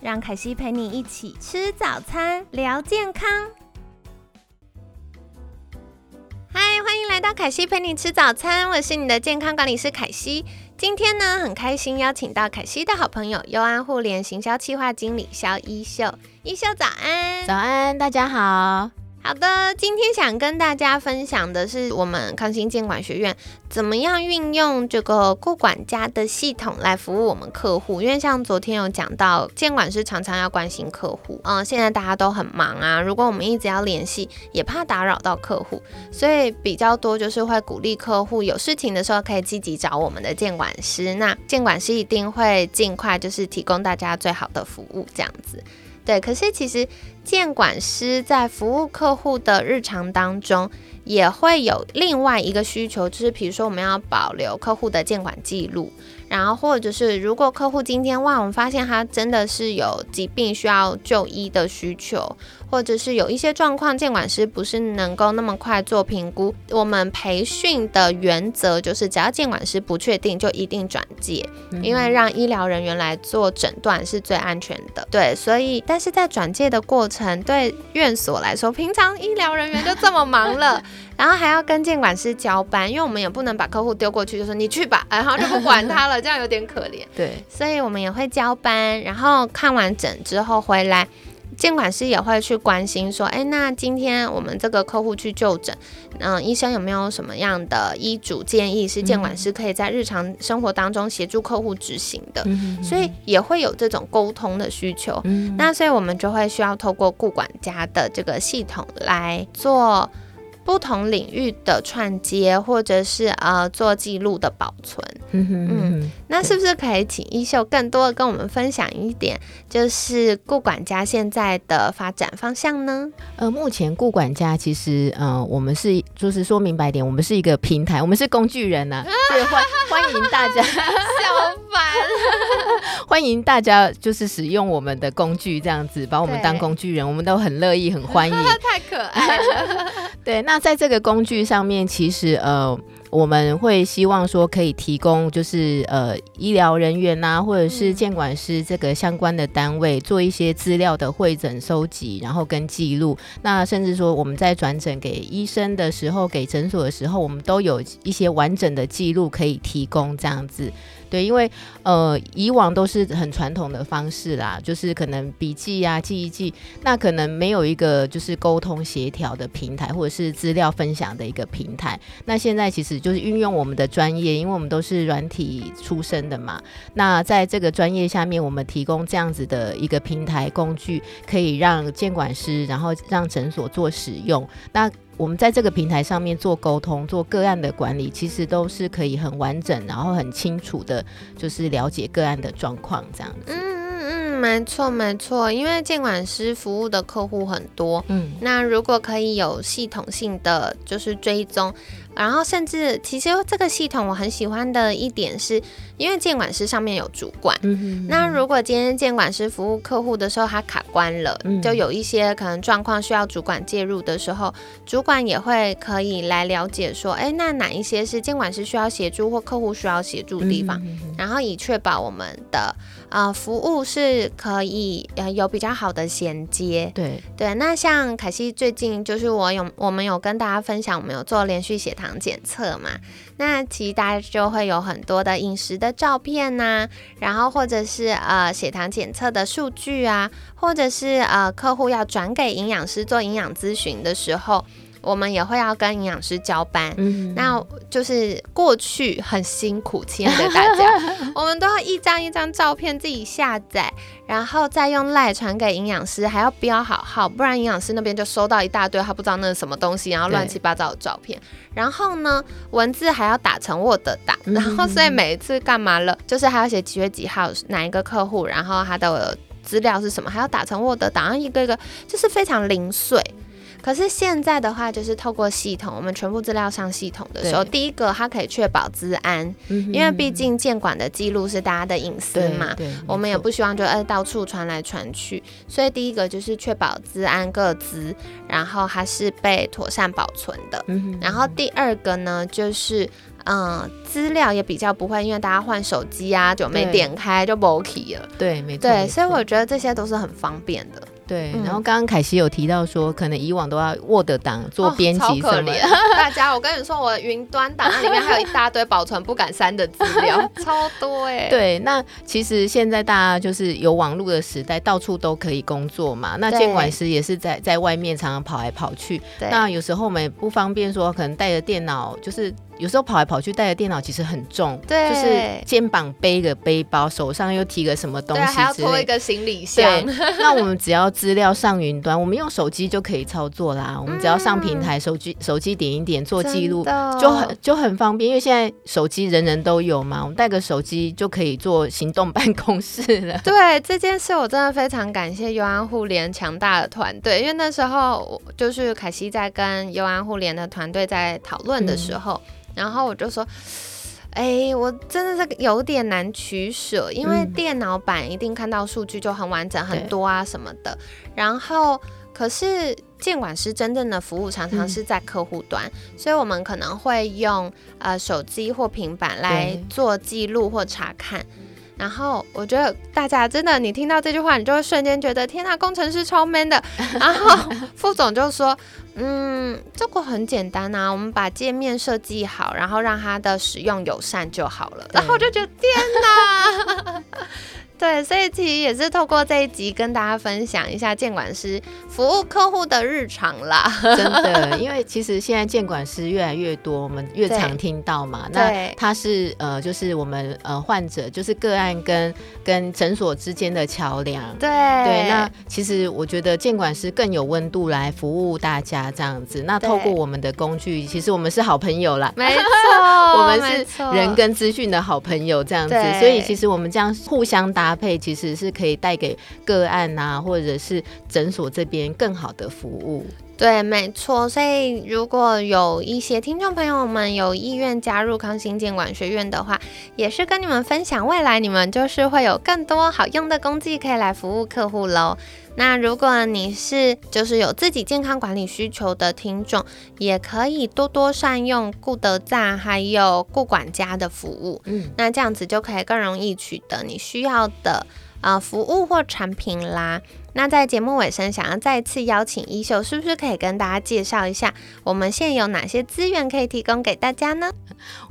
让凯西陪你一起吃早餐，聊健康。嗨，欢迎来到凯西陪你吃早餐，我是你的健康管理师凯西。今天呢，很开心邀请到凯西的好朋友优安互联行销企划经理肖一秀。一秀早安，早安，大家好。好的，今天想跟大家分享的是我们康心监管学院怎么样运用这个顾管家的系统来服务我们客户。因为像昨天有讲到，监管师常常要关心客户，嗯，现在大家都很忙啊，如果我们一直要联系，也怕打扰到客户，所以比较多就是会鼓励客户有事情的时候可以积极找我们的监管师。那监管师一定会尽快就是提供大家最好的服务，这样子。对，可是其实监管师在服务客户的日常当中，也会有另外一个需求，就是比如说我们要保留客户的监管记录。然后，或者是如果客户今天哇，我们发现他真的是有疾病需要就医的需求，或者是有一些状况，监管师不是能够那么快做评估。我们培训的原则就是，只要监管师不确定，就一定转介，因为让医疗人员来做诊断是最安全的。对，所以但是在转介的过程，对院所来说，平常医疗人员就这么忙了。然后还要跟监管师交班，因为我们也不能把客户丢过去，就说你去吧，然后就不管他了，这样有点可怜。对，所以我们也会交班，然后看完诊之后回来，监管师也会去关心说，哎，那今天我们这个客户去就诊，嗯，医生有没有什么样的医嘱建议是监管师可以在日常生活当中协助客户执行的？所以也会有这种沟通的需求。那所以我们就会需要透过顾管家的这个系统来做。不同领域的串接，或者是呃做记录的保存，嗯哼嗯，那是不是可以请一秀更多的跟我们分享一点，就是顾管家现在的发展方向呢？呃，目前顾管家其实，呃，我们是就是说明白点，我们是一个平台，我们是工具人呢，对，欢欢迎大家，小凡，欢迎大家就是使用我们的工具，这样子把我们当工具人，我们都很乐意，很欢 迎，太可爱了，对，那。在这个工具上面，其实呃，我们会希望说可以提供，就是呃，医疗人员呐，或者是监管师这个相关的单位做一些资料的会诊收集，然后跟记录。那甚至说我们在转诊给医生的时候，给诊所的时候，我们都有一些完整的记录可以提供这样子。对，因为呃，以往都是很传统的方式啦，就是可能笔记啊、记一记，那可能没有一个就是沟通协调的平台，或者是资料分享的一个平台。那现在其实就是运用我们的专业，因为我们都是软体出身的嘛。那在这个专业下面，我们提供这样子的一个平台工具，可以让监管师，然后让诊所做使用。那我们在这个平台上面做沟通、做个案的管理，其实都是可以很完整，然后很清楚的，就是了解个案的状况这样子。没错没错，因为监管师服务的客户很多，嗯，那如果可以有系统性的就是追踪。然后甚至，其实这个系统我很喜欢的一点是，因为监管师上面有主管，嗯那如果今天监管师服务客户的时候他卡关了，就有一些可能状况需要主管介入的时候，主管也会可以来了解说，哎，那哪一些是监管师需要协助或客户需要协助的地方，然后以确保我们的呃服务是可以呃有比较好的衔接。对对，那像凯西最近就是我有我们有跟大家分享，我们有做连续血糖。检测嘛，那其实大家就会有很多的饮食的照片呐，然后或者是呃血糖检测的数据啊，或者是呃客户要转给营养师做营养咨询的时候。我们也会要跟营养师交班，那就是过去很辛苦，亲爱的大家，我们都要一张一张照片自己下载，然后再用赖传给营养师，还要标好号，不然营养师那边就收到一大堆他不知道那是什么东西，然后乱七八糟的照片。然后呢，文字还要打成 Word 档，然后所以每一次干嘛了，就是还要写几月几号哪一个客户，然后他的。资料是什么，还要打成 Word 档案，一个一个就是非常零碎。可是现在的话，就是透过系统，我们全部资料上系统的时候，第一个它可以确保资安，因为毕竟监管的记录是大家的隐私嘛，我们也不希望就呃到处传来传去，所以第一个就是确保资安各资，然后它是被妥善保存的。然后第二个呢，就是嗯资料也比较不会，因为大家换手机啊，就没点开就 b o k 了。对，没错。对，所以我觉得这些都是很方便的。对，然后刚刚凯西有提到说，可能以往都要 Word 档做编辑什么。大家，我跟你说，我云端档案里面还有一大堆保存不敢删的资料，超多哎。对，那其实现在大家就是有网络的时代，到处都可以工作嘛。那监管师也是在在外面常常跑来跑去，那有时候我们不方便说，可能带着电脑就是。有时候跑来跑去带着电脑其实很重，对，就是肩膀背个背包，手上又提个什么东西，还要拖一个行李箱。那我们只要资料上云端，我们用手机就可以操作啦。我们只要上平台，手机手机点一点做记录，就很就很方便。因为现在手机人人都有嘛，我们带个手机就可以做行动办公室了。对这件事，我真的非常感谢优安互联强大的团队，因为那时候就是凯西在跟优安互联的团队在讨论的时候。然后我就说，哎，我真的是有点难取舍，因为电脑版一定看到数据就很完整很多啊什么的。然后，可是监管师真正的服务常常是在客户端，所以我们可能会用呃手机或平板来做记录或查看。然后我觉得大家真的，你听到这句话，你就会瞬间觉得天呐，工程师超 man 的。然后副总就说，嗯，这个很简单啊，我们把界面设计好，然后让它的使用友善就好了。然后我就觉得天呐。对，所以其实也是透过这一集跟大家分享一下监管师服务客户的日常啦。真的，因为其实现在监管师越来越多，我们越常听到嘛。那他是呃，就是我们呃患者，就是个案跟跟诊所之间的桥梁。对对，那其实我觉得监管师更有温度来服务大家这样子。那透过我们的工具，其实我们是好朋友啦。没 错，我们是人跟资讯的好朋友这样子。所以其实我们这样互相搭。搭配其实是可以带给个案啊，或者是诊所这边更好的服务。对，没错。所以如果有一些听众朋友们有意愿加入康心监管学院的话，也是跟你们分享，未来你们就是会有更多好用的工具可以来服务客户喽。那如果你是就是有自己健康管理需求的听众，也可以多多善用顾德赞还有顾管家的服务。嗯，那这样子就可以更容易取得你需要的啊服务或产品啦。那在节目尾声，想要再次邀请一秀，是不是可以跟大家介绍一下我们现有哪些资源可以提供给大家呢？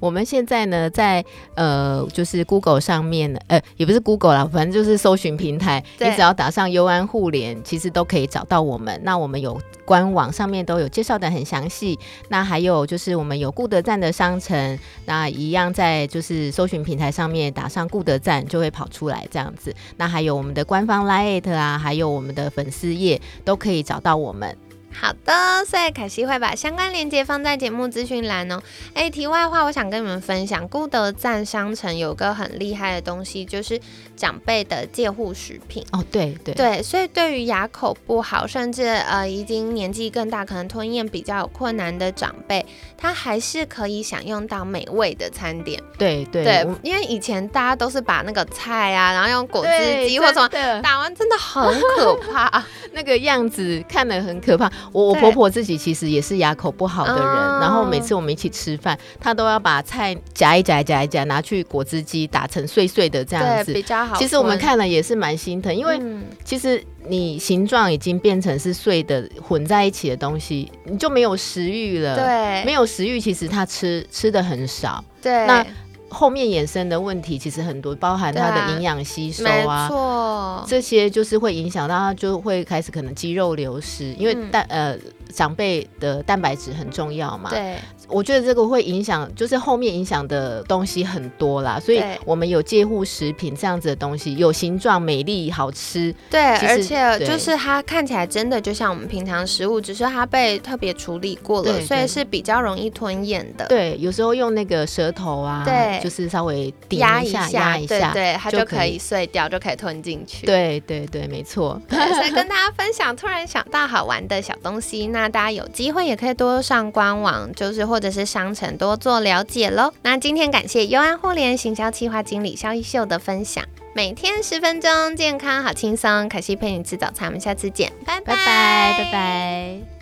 我们现在呢，在呃，就是 Google 上面，呃，也不是 Google 啦，反正就是搜寻平台，你只要打上优安互联，其实都可以找到我们。那我们有官网上面都有介绍的很详细。那还有就是我们有顾德站的商城，那一样在就是搜寻平台上面打上顾德站就会跑出来这样子。那还有我们的官方 Lite 啊，还有。我们的粉丝页都可以找到我们。好的，所以凯西会把相关链接放在节目资讯栏哦。哎，题外话，我想跟你们分享，顾德赞商城有个很厉害的东西，就是长辈的戒护食品。哦，对对对，所以对于牙口不好，甚至呃已经年纪更大，可能吞咽比较有困难的长辈，他还是可以享用到美味的餐点。对对对，因为以前大家都是把那个菜啊，然后用果汁机或什么打完，真的很可怕，那个样子看得很可怕。我我婆婆自己其实也是牙口不好的人，然后每次我们一起吃饭，她都要把菜夹一夹夹一夹，拿去果汁机打成碎碎的这样子，比较好。其实我们看了也是蛮心疼，因为其实你形状已经变成是碎的混在一起的东西，你就没有食欲了。对，没有食欲，其实他吃吃的很少。对，那。后面衍生的问题其实很多，包含它的营养吸收啊，这些就是会影响到它，就会开始可能肌肉流失，因为但呃长辈的蛋白质很重要嘛。对，我觉得这个会影响，就是后面影响的东西很多啦。所以我们有介护食品这样子的东西，有形状、美丽、好吃。对，而且就是它看起来真的就像我们平常食物，只是它被特别处理过了，所以是比较容易吞咽的。对，有时候用那个舌头啊，对就是稍微顶一下、压一下，压一下，对对，它就可以以碎掉，就可以吞进去。对对对，没错。对，所以跟大家分享，突然想到好玩的小东西，那大家有机会也可以多上官网，就是或者是商城多做了解喽。那今天感谢优安互联行销企划经理肖一秀的分享，每天十分钟，健康好轻松，可惜陪你吃早餐，我们下次见，拜拜拜拜拜。